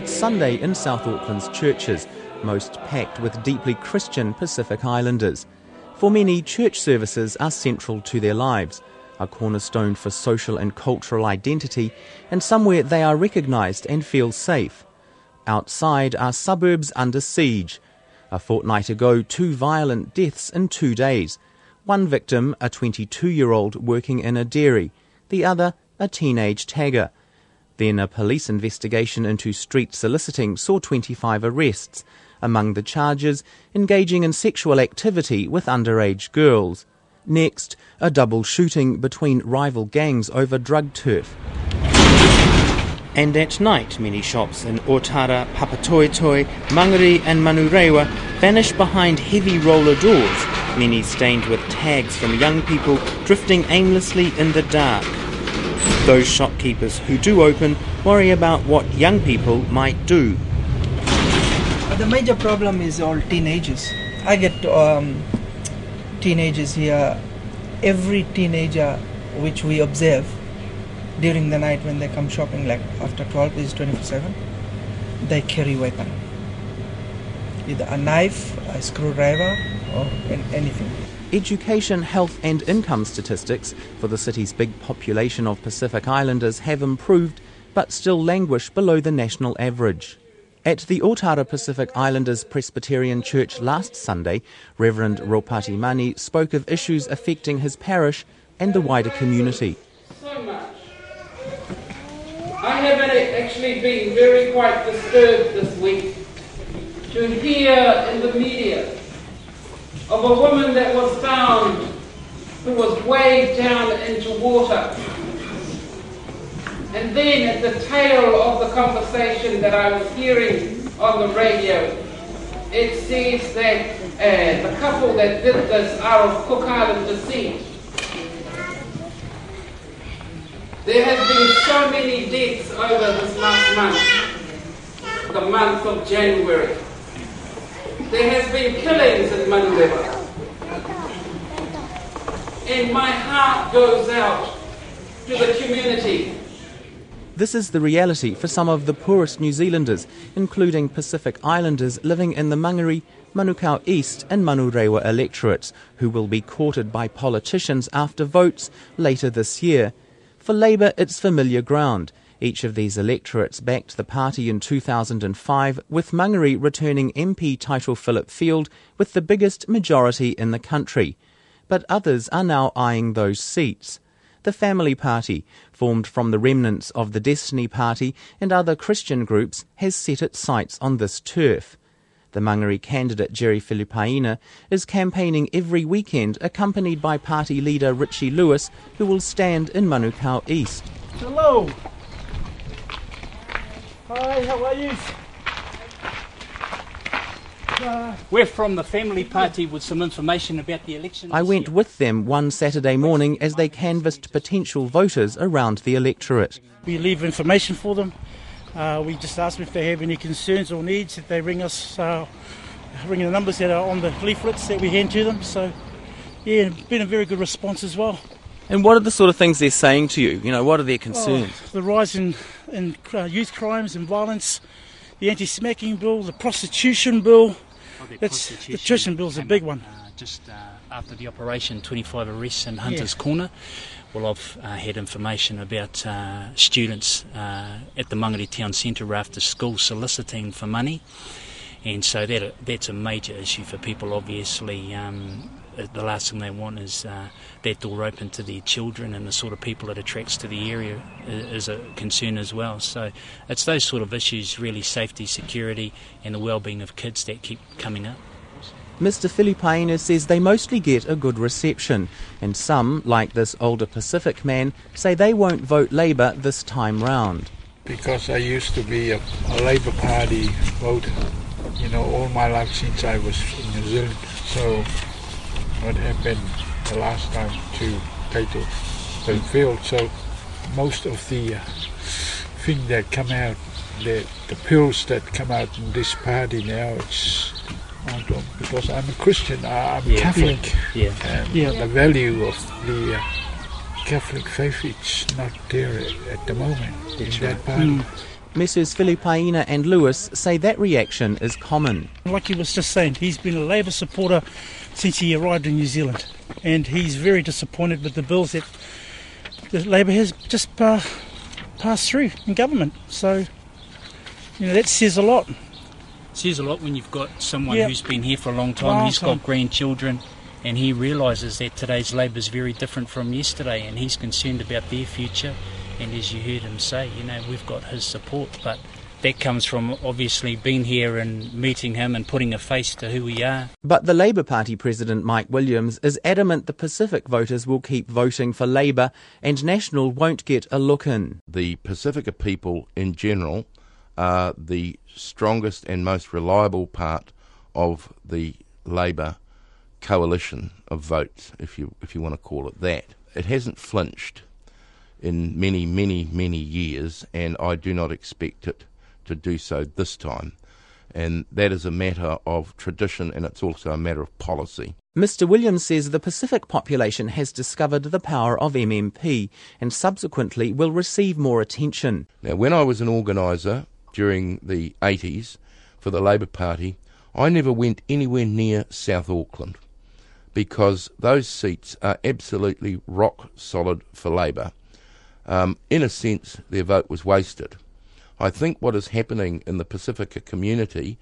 It's Sunday in South Auckland's churches, most packed with deeply Christian Pacific Islanders. For many, church services are central to their lives, a cornerstone for social and cultural identity, and somewhere they are recognised and feel safe. Outside are suburbs under siege. A fortnight ago, two violent deaths in two days. One victim, a 22 year old working in a dairy, the other, a teenage tagger. Then a police investigation into street soliciting saw 25 arrests, among the charges, engaging in sexual activity with underage girls. Next, a double shooting between rival gangs over drug turf. And at night, many shops in Otara, Papatoetoe, Mangere, and Manurewa vanish behind heavy roller doors, many stained with tags from young people drifting aimlessly in the dark. Those shopkeepers who do open worry about what young people might do. The major problem is all teenagers. I get um, teenagers here. Every teenager which we observe during the night when they come shopping, like after 12 is 24 7, they carry weapon. Either a knife, a screwdriver, or anything. Education, health, and income statistics for the city's big population of Pacific Islanders have improved, but still languish below the national average. At the Otara Pacific Islanders Presbyterian Church last Sunday, Reverend Ropati Mani spoke of issues affecting his parish and the wider community. So much. I have actually been very quite disturbed this week to hear in the media of a woman that was found who was weighed down into water and then at the tail of the conversation that I was hearing on the radio, it says that uh, the couple that did this are of Cook Island descent. There has been so many deaths over this last month, the month of January. There has been killings in Manurewa. And my heart goes out to the community this is the reality for some of the poorest New Zealanders, including Pacific Islanders living in the Mangere, Manukau East and Manurewa electorates, who will be courted by politicians after votes later this year. For Labour, it's familiar ground. Each of these electorates backed the party in 2005, with Mangere returning MP Taito Philip Field with the biggest majority in the country. But others are now eyeing those seats the Family Party, formed from the remnants of the Destiny Party and other Christian groups, has set its sights on this turf. The Mangere candidate Jerry Filipaina is campaigning every weekend, accompanied by party leader Richie Lewis, who will stand in Manukau East. Hello. Hi, how are you? We're from the family party with some information about the election. I went with them one Saturday morning as they canvassed potential voters around the electorate. We leave information for them. Uh, we just ask them if they have any concerns or needs, if they ring us, uh, ring the numbers that are on the leaflets that we hand to them. So, yeah, been a very good response as well. And what are the sort of things they're saying to you? You know, what are their concerns? Oh, the rise in, uh, youth crimes and violence, the anti-smacking bill, the prostitution bill, it's, the prostitution bill's a big one. Uh, just uh, after the operation, 25 arrests in Hunter's yeah. Corner. Well, I've uh, had information about uh, students uh, at the Mangere Town Centre after school soliciting for money, and so that that's a major issue for people. Obviously, um, uh, the last thing they want is uh, that door open to their children and the sort of people it attracts to the area is a concern as well. So it's those sort of issues, really safety, security, and the well-being of kids that keep coming up. Mr. Filipaina says they mostly get a good reception, and some, like this older Pacific man, say they won't vote Labour this time round. Because I used to be a, a Labour Party voter, you know, all my life since I was in New Zealand. So what happened the last time to Taito Field. So most of the uh, thing that come out, the the pills that come out in this party now, it's because I'm a Christian, I'm yeah, Catholic, yeah. and yeah. the value of the uh, Catholic faith it's not there at, at the moment That's in right. that party. Mm. Messrs Filipaina and Lewis say that reaction is common. Like he was just saying, he's been a Labour supporter since he arrived in New Zealand, and he's very disappointed with the bills that the Labour has just uh, passed through in government. So, you know, that says a lot. says a lot when you've got someone Yep. who's been here for a long time, Long he's time. got grandchildren, and he realises that today's Labour is very different from yesterday, and he's concerned about their future. And as you heard him say, you know, we've got his support, but that comes from obviously being here and meeting him and putting a face to who we are. But the Labour Party President Mike Williams is adamant the Pacific voters will keep voting for Labour and National won't get a look in. the Pacifica people in general are the strongest and most reliable part of the Labor coalition of votes, if you if you want to call it that. It hasn't flinched in many, many, many years, and I do not expect it to do so this time. And that is a matter of tradition, and it's also a matter of policy. Mr Williams says the Pacific population has discovered the power of MMP and subsequently will receive more attention. Now, when I was an organiser during the 80s for the Labor Party, I never went anywhere near South Auckland because those seats are absolutely rock solid for Labor. Um, in a sense, their vote was wasted. I think what is happening in the Pacifica community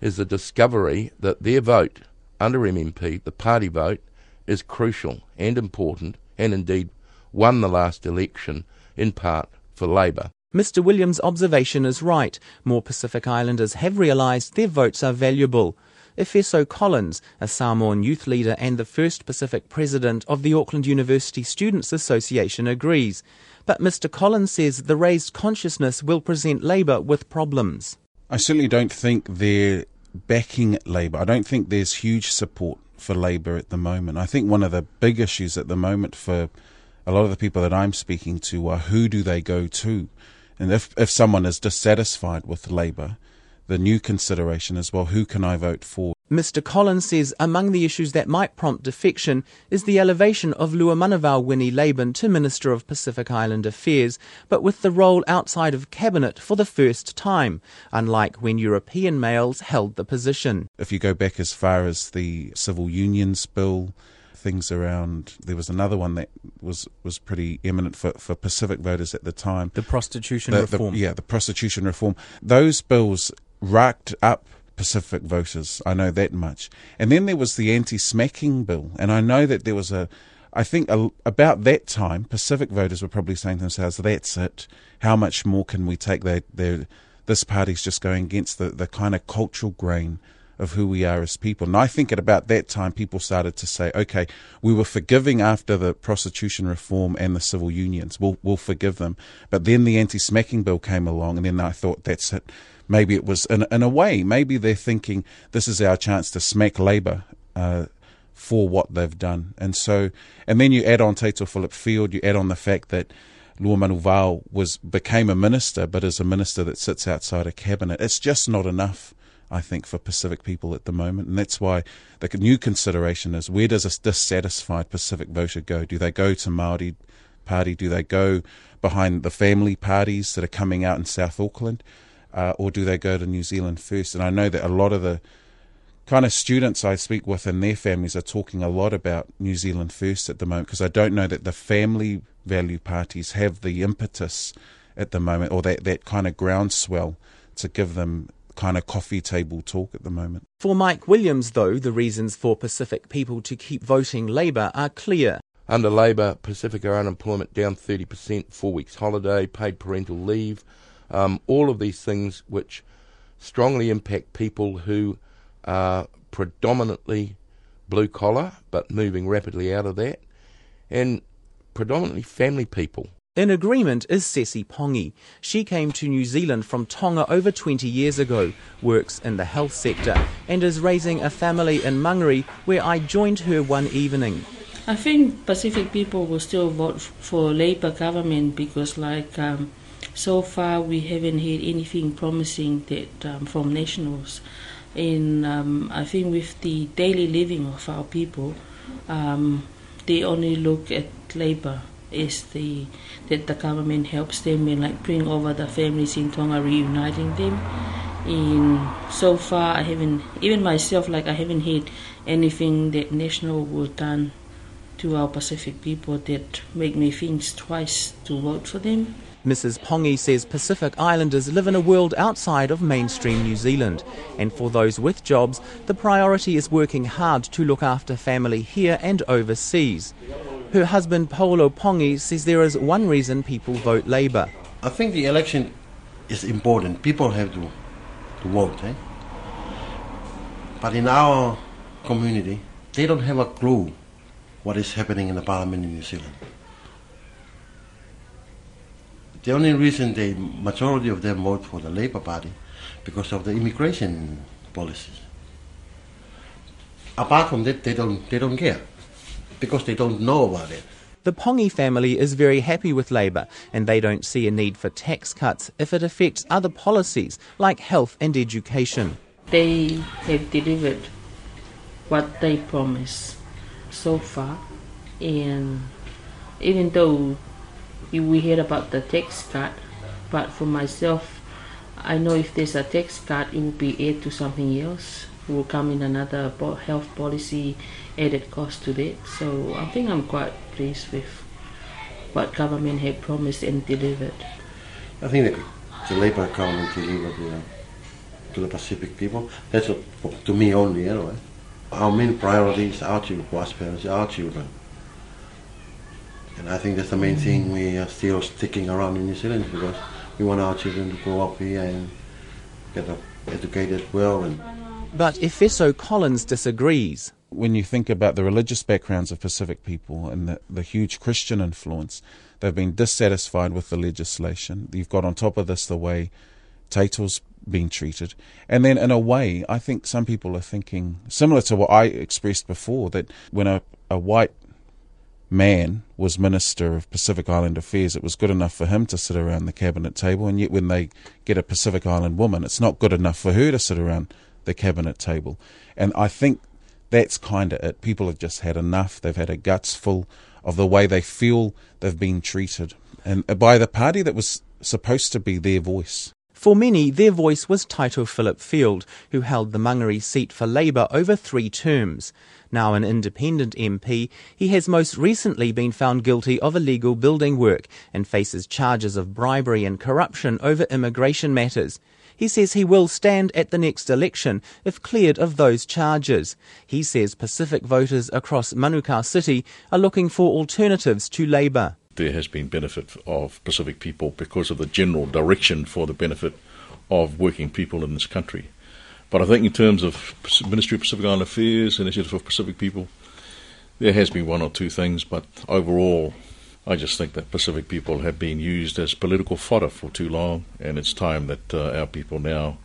is the discovery that their vote under MMP, the party vote, is crucial and important, and indeed won the last election in part for Labor. Mr Williams' observation is right. More Pacific Islanders have realised their votes are valuable. Efeso Collins, a Samoan youth leader and the first Pacific president of the Auckland University Students Association, agrees. But Mr Collins says the raised consciousness will present Labour with problems. I certainly don't think they're backing Labour. I don't think there's huge support for Labour at the moment. I think one of the big issues at the moment for a lot of the people that I'm speaking to are who do they go to? And if, if someone is dissatisfied with Labour, the new consideration is, well, who can I vote for? Mr Collins says among the issues that might prompt defection is the elevation of Luamanuvao Winnie Laban to Minister of Pacific Island Affairs, but with the role outside of Cabinet for the first time, unlike when European males held the position. If you go back as far as the Civil Unions Bill, things around, there was another one that was, was pretty eminent for, for Pacific voters at the time. The prostitution the, the- reform. yeah, the prostitution reform. Those bills racked up Pacific voters. I know that much. And then there was the anti-smacking bill, and I know that there was a. I think a, about that time, Pacific voters were probably saying to themselves, "That's it. How much more can we take? They, they, this party's just going against the, the kind of cultural grain of who we are as people." And I think at about that time, people started to say, "Okay, we were forgiving after the prostitution reform and the civil unions. We'll we'll forgive them." But then the anti-smacking bill came along, and then I thought, "That's it." Maybe it was in, in a way. Maybe they're thinking this is our chance to smack Labour uh, for what they've done, and so and then you add on Taito Philip Field. You add on the fact that Luamanuvao was became a minister, but is a minister that sits outside a cabinet. It's just not enough. I think, for Pacific people at the moment. And that's why the new consideration is where does a dissatisfied Pacific voter go? Do they go to Māori Party? Do they go behind the family parties that are coming out in South Auckland? Uh, or do they go to New Zealand first? And I know that a lot of the kind of students I speak with and their families are talking a lot about New Zealand first at the moment because I don't know that the family value parties have the impetus at the moment or that, that kind of groundswell to give them kind of coffee table talk at the moment. For Mike Williams, though, the reasons for Pacific people to keep voting Labour are clear. Under Labor, Pacifica unemployment down 30%, four weeks holiday, paid parental leave, um, all of these things which strongly impact people who are predominantly blue collar but moving rapidly out of that, and predominantly family people. In agreement is Ceci Pongi. She came to New Zealand from Tonga over 20 years ago, works in the health sector, and is raising a family in Mangere where I joined her one evening. I think Pacific people will still vote f- for Labour government because, like, um, so far we haven't heard anything promising that um, from nationals. And um, I think with the daily living of our people, um, they only look at Labour is the that the government helps them and like bring over the families in Tonga, reuniting them. And so far, I haven't even myself like I haven't heard anything that national was done to our Pacific people that make me think twice to vote for them. Mrs. Pongi says Pacific Islanders live in a world outside of mainstream New Zealand, and for those with jobs, the priority is working hard to look after family here and overseas. Her husband Paolo Pongi says there is one reason people vote Labour. I think the election is important. People have to, to vote. Eh? But in our community, they don't have a clue what is happening in the parliament in New Zealand. The only reason the majority of them vote for the Labour Party because of the immigration policies. Apart from that, they don't they don't care because they don't know about it. The Pongi family is very happy with Labour and they don't see a need for tax cuts if it affects other policies like health and education. They have delivered what they promised so far, and even though we heard about the tax cut, but for myself, I know if there's a tax cut, it will be added to something else. It will come in another health policy added cost to that. So I think I'm quite pleased with what government had promised and delivered. I think that the Labour government delivered you know, to the Pacific people. That's a, to me only anyway. Eh? Our main priority is our children, prosperity, our children. And I think that's the main thing we are still sticking around in New Zealand because we want our children to grow up here and get educated well. And but Efeso Collins disagrees. When you think about the religious backgrounds of Pacific people and the, the huge Christian influence, they've been dissatisfied with the legislation. You've got on top of this the way Taito's being treated. And then, in a way, I think some people are thinking, similar to what I expressed before, that when a, a white man was Minister of Pacific Island Affairs, it was good enough for him to sit around the cabinet table. And yet, when they get a Pacific Island woman, it's not good enough for her to sit around the cabinet table. And I think that's kind of it. People have just had enough. They've had a guts full of the way they feel they've been treated, and by the party that was supposed to be their voice. For many, their voice was Taito Philip Field, who held the Mangere seat for Labour over three terms. Now an independent MP, he has most recently been found guilty of illegal building work and faces charges of bribery and corruption over immigration matters. He says he will stand at the next election if cleared of those charges. He says Pacific voters across Manukau City are looking for alternatives to Labour. There has been benefit of Pacific people because of the general direction for the benefit of working people in this country. But I think in terms of Ministry of Pacific Island Affairs, Initiative for Pacific People, there has been one or two things, but overall I just think that Pacific people have been used as political fodder for too long, and it's time that uh, our people now,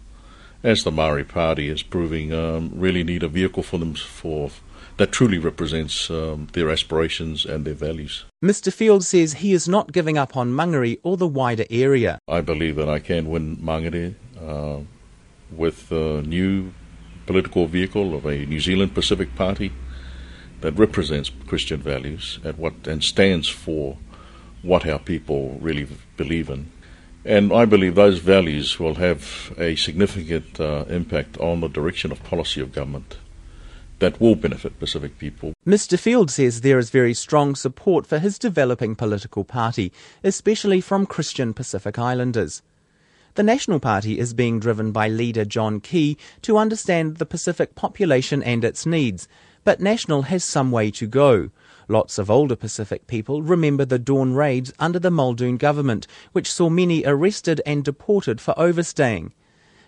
as the Maori Party is proving, um, really need a vehicle for them for that truly represents um, their aspirations and their values. Mr. Field says he is not giving up on Mangere or the wider area. I believe that I can win Mangere uh, with a new political vehicle of a New Zealand Pacific Party that represents Christian values and what and stands for what our people really believe in. And I believe those values will have a significant uh, impact on the direction of policy of government that will benefit Pacific people. Mr. Field says there is very strong support for his developing political party, especially from Christian Pacific Islanders. The National Party is being driven by leader John Key to understand the Pacific population and its needs but National has some way to go. Lots of older Pacific people remember the dawn raids under the Muldoon government, which saw many arrested and deported for overstaying.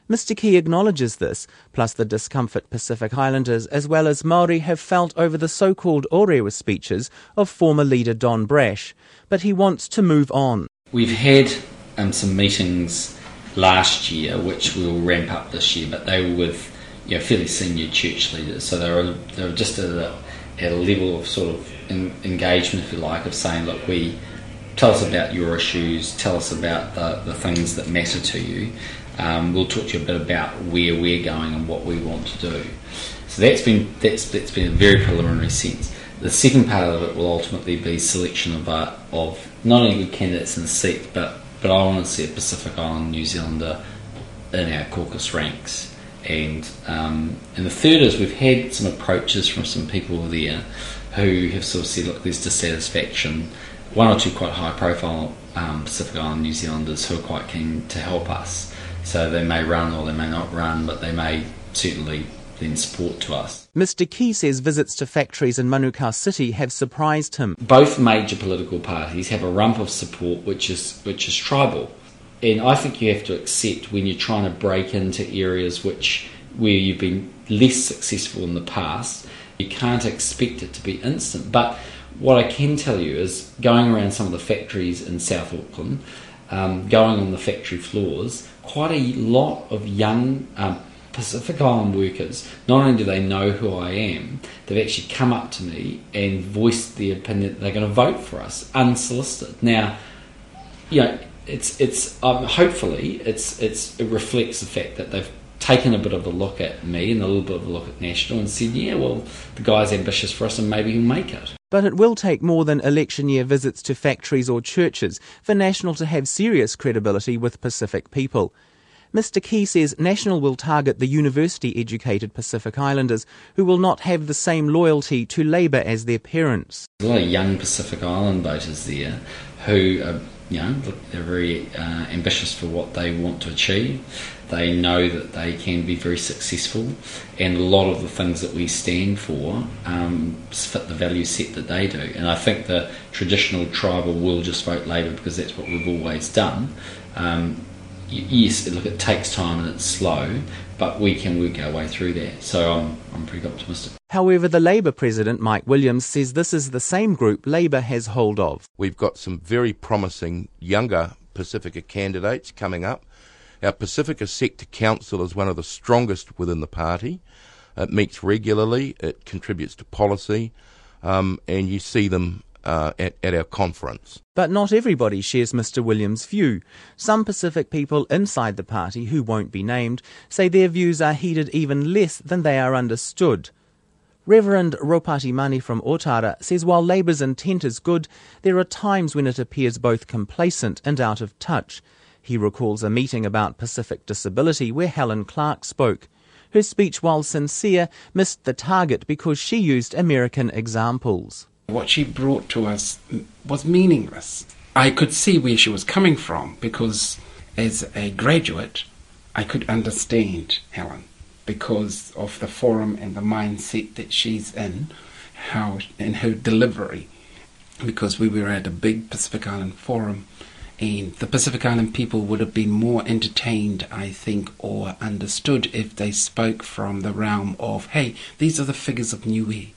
Mr. Key acknowledges this, plus the discomfort Pacific Islanders as well as Maori have felt over the so-called Orewa speeches of former leader Don Brash, but he wants to move on. We've had um, some meetings last year, which we'll ramp up this year, but they were with you know, fairly senior church leaders. So they were, they were just at a, at a level of sort of in, engagement, if you like, of saying, look, we tell us about your issues, tell us about the, the things that matter to you. Um, we'll talk to you a bit about where we're going and what we want to do. So that's been that's that's been a very preliminary sense. The second part of it will ultimately be selection of uh, of not only good candidates in the seat, but but I want to see a Pacific Island New Zealander in our caucus ranks. And um, and the third is we've had some approaches from some people there who have sort of said, look, there's dissatisfaction. One or two quite high profile um, Pacific Island New Zealanders who are quite keen to help us. So they may run or they may not run, but they may certainly lend support to us. Mr. Key says visits to factories in Manukau City have surprised him. Both major political parties have a rump of support which is which is tribal. And I think you have to accept when you're trying to break into areas which where you've been less successful in the past, you can't expect it to be instant. But what I can tell you is going around some of the factories in South Auckland, um, going on the factory floors, quite a lot of young um, Pacific Island workers, not only do they know who I am, they've actually come up to me and voiced the opinion that they're going to vote for us unsolicited. Now, you know, it's it's um, hopefully it's it's it reflects the fact that they've taken a bit of a look at me and a little bit of a look at National and said, yeah, well, the guy's ambitious for us and maybe he'll make it. But it will take more than election year visits to factories or churches for National to have serious credibility with Pacific people. Mr. Key says National will target the university educated Pacific Islanders who will not have the same loyalty to Labour as their parents. There's a lot of young Pacific Island voters there who are, you know, they're very uh, ambitious for what they want to achieve. They know that they can be very successful, and a lot of the things that we stand for um, fit the value set that they do. And I think the traditional tribal will just vote Labour because that's what we've always done. Um, yes, look, it takes time and it's slow, but we can work our way through that. So I'm, I'm pretty optimistic. However, the Labour president, Mike Williams, says this is the same group Labour has hold of. We've got some very promising younger Pacifica candidates coming up. Our Pacifica Sector Council is one of the strongest within the party. It meets regularly, it contributes to policy, um, and you see them uh, at, at our conference. But not everybody shares Mr. Williams' view. Some Pacific people inside the party, who won't be named, say their views are heeded even less than they are understood. Reverend Ropati Mani from Otara says while Labour's intent is good, there are times when it appears both complacent and out of touch. He recalls a meeting about Pacific disability where Helen Clark spoke. Her speech, while sincere, missed the target because she used American examples. What she brought to us was meaningless. I could see where she was coming from because, as a graduate, I could understand Helen because of the forum and the mindset that she's in, how in her delivery. Because we were at a big Pacific Island forum, and the Pacific Island people would have been more entertained, I think, or understood if they spoke from the realm of, hey, these are the figures of Niue,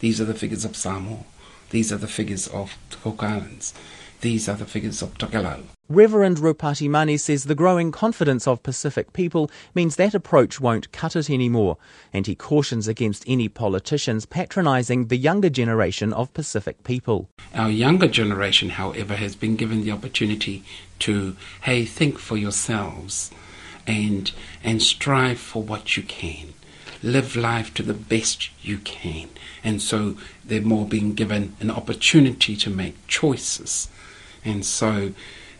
these are the figures of Samoa these are the figures of the Cook Islands. These are the figures of Tokelau. Reverend Ropati Mani says the growing confidence of Pacific people means that approach won't cut it anymore, and he cautions against any politicians patronising the younger generation of Pacific people. Our younger generation, however, has been given the opportunity to, hey, think for yourselves and and strive for what you can live life to the best you can. And so they're more being given an opportunity to make choices. And so,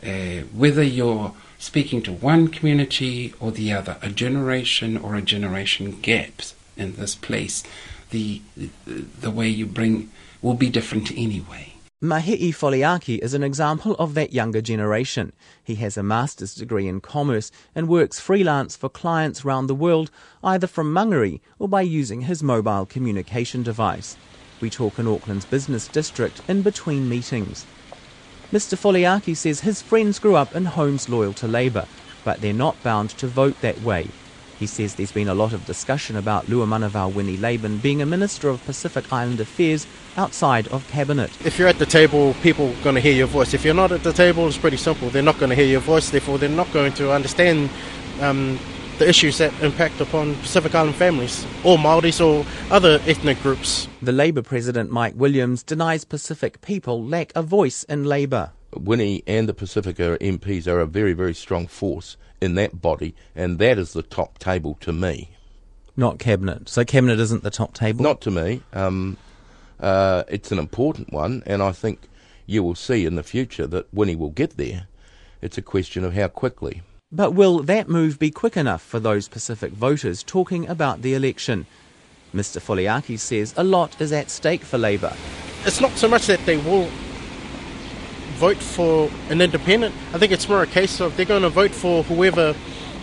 uh, whether you're speaking to one community or the other, a generation or a generation gaps in this place, the the way you bring will be different anyway. Mahi'i Foliaki is an example of that younger generation. He has a master's degree in commerce and works freelance for clients round the world, either from Mangere or by using his mobile communication device. We talk in Auckland's business district in between meetings. Mr. Foliaki says his friends grew up in homes loyal to Labour, but they're not bound to vote that way. He says there's been a lot of discussion about Luamanuvao Winnie Laban being a Minister of Pacific Island Affairs outside of Cabinet. If you're at the table, people are going to hear your voice. If you're not at the table, it's pretty simple. They're not going to hear your voice, therefore, they're not going to understand um, the issues that impact upon Pacific Island families, or Māoris or other ethnic groups. The Labour President Mike Williams denies Pacific people lack a voice in Labour. Winnie and the Pacifica MPs are a very, very strong force in that body, and that is the top table to me. Not cabinet. So cabinet isn't the top table. Not to me. Um, Uh, it's an important one, and I think you will see in the future that Winnie will get there. It's a question of how quickly. But will that move be quick enough for those Pacific voters talking about the election? Mr. Foliaki says a lot is at stake for Labour. It's not so much that they will vote for an independent. I think it's more a case of they're going to vote for whoever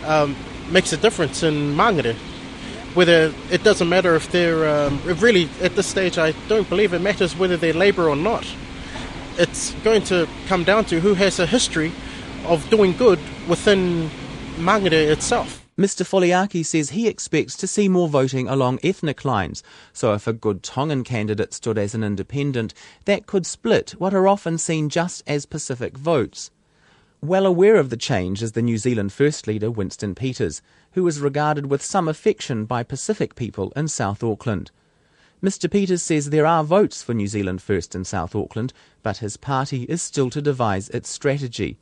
um, makes a difference in Mangere. Whether it doesn't matter if they're um, really at this stage, I don't believe it matters whether they're Labour or not. It's going to come down to who has a history of doing good within Mangere itself. Mr. Foliaki says he expects to see more voting along ethnic lines, so if a good Tongan candidate stood as an independent, that could split what are often seen just as Pacific votes. Well aware of the change is the New Zealand First leader Winston Peters, who is regarded with some affection by Pacific people in South Auckland. Mr. Peters says there are votes for New Zealand First in South Auckland, but his party is still to devise its strategy.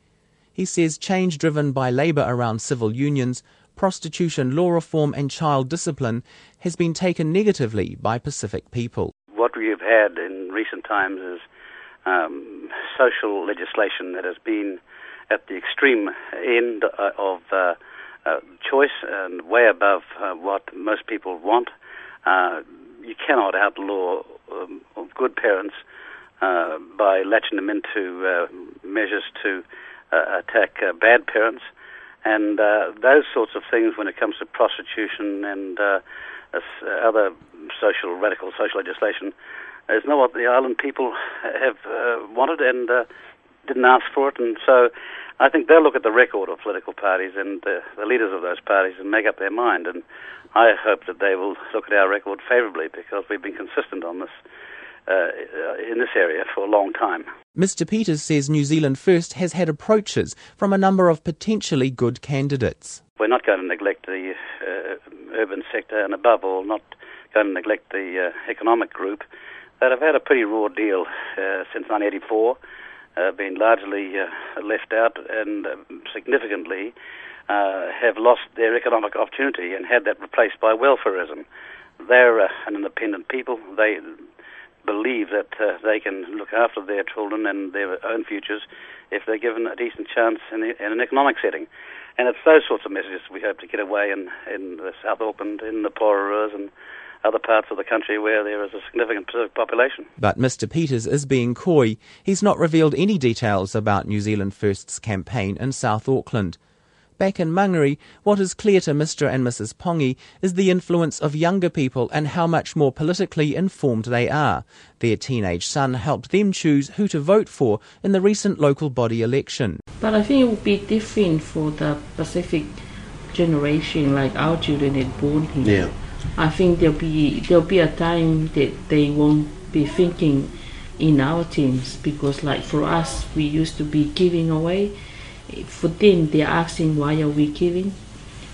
He says change driven by Labour around civil unions prostitution, law reform, and child discipline has been taken negatively by Pacific people. What we have had in recent times is um, social legislation that has been at the extreme end uh, of uh, uh, choice and way above uh, what most people want. Uh, you cannot outlaw um, good parents uh, by latching them into measures to attack bad parents. And uh, those sorts of things when it comes to prostitution and uh, other social radical social legislation is not what the island people have uh, wanted and uh, didn't ask for it, and so I think they'll look at the record of political parties and uh, the leaders of those parties and make up their mind. And I hope that they will look at our record favourably because we've been consistent on this uh, in this area for a long time. Mr. Peters says New Zealand First has had approaches from a number of potentially good candidates. We're not going to neglect the uh, urban sector, and above all, not going to neglect the uh, economic group that have had a pretty raw deal uh, since 1984, uh, been largely uh, left out, and significantly have lost their economic opportunity and had that replaced by welfareism. They're an independent people. They believe that uh, they can look after their children and their own futures if they're given a decent chance in, the, in an economic setting. And it's those sorts of messages we hope to get away in, in South Auckland, in the Poriruas and other parts of the country where there is a significant population. But Mr. Peters is being coy. He's not revealed any details about New Zealand First's campaign in South Auckland. Back in Mangere, what is clear to Mr. and Mrs. Pongi is the influence of younger people and how much more politically informed they are. Their teenage son helped them choose who to vote for in the recent local body election. But I think it would be different for the Pacific generation, like our children had born here. Yeah. I think there'll be there'll be a time that they won't be thinking in our teams because, like for us, we used to be giving away for them they're asking why are we giving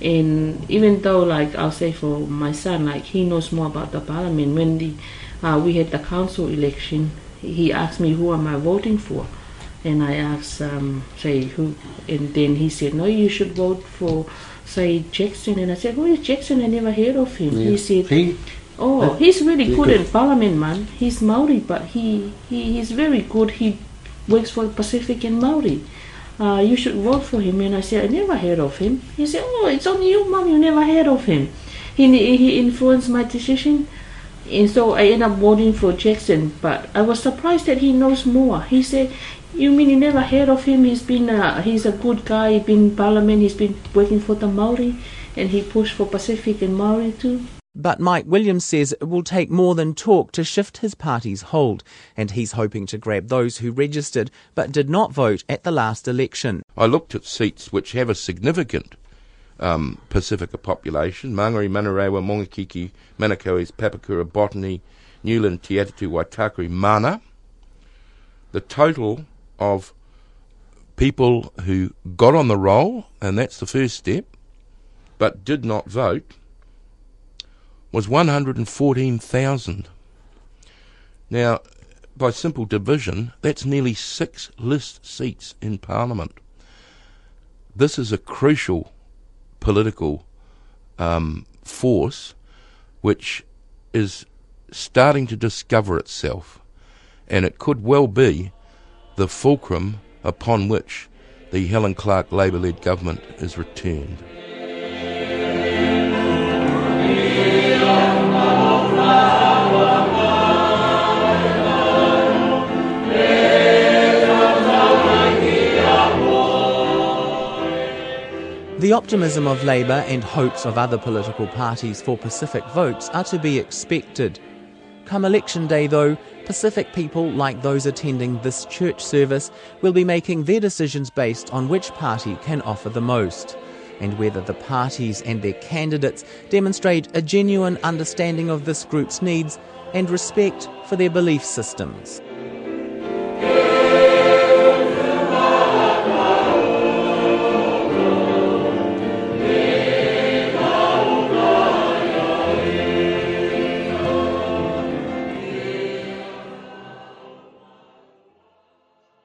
and even though like I'll say for my son like he knows more about the parliament. When the uh, we had the council election he asked me who am I voting for? And I asked um, say who? And then he said no you should vote for say Jackson. And I said who is Jackson? I never heard of him. Yeah. he said he, oh he's really good in parliament man. He's Maori but he, he he's very good. He works for Pacific and Maori uh, you should vote for him. And I said, I never heard of him. He said, oh, it's only you, mom, you never heard of him. He, he influenced my decision. And so I ended up voting for Jackson. But I was surprised that he knows more. He said, you mean you never heard of him? He's been uh, he's a good guy. He's been in parliament. He's been working for the Maori, and he pushed for Pacific and Maori too. But Mike Williams says it will take more than talk to shift his party's hold, and he's hoping to grab those who registered but did not vote at the last election. I looked at seats which have a significant um, Pacifica population Mangere, Manurewa, Maungakiekie, Manakoes, Papakura, Botany, New Lynn, Te Atatu, Waitakere, Mana. The total of people who got on the roll, and that's the first step, but did not vote was 114,000. Now, by simple division, that's nearly six list seats in Parliament. This is a crucial political um, force which is starting to discover itself, and it could well be the fulcrum upon which the Helen Clark Labour led government is returned. The optimism of Labour and hopes of other political parties for Pacific votes are to be expected. Come election day, though, Pacific people, like those attending this church service, will be making their decisions based on which party can offer the most, and whether the parties and their candidates demonstrate a genuine understanding of this group's needs and respect for their belief systems.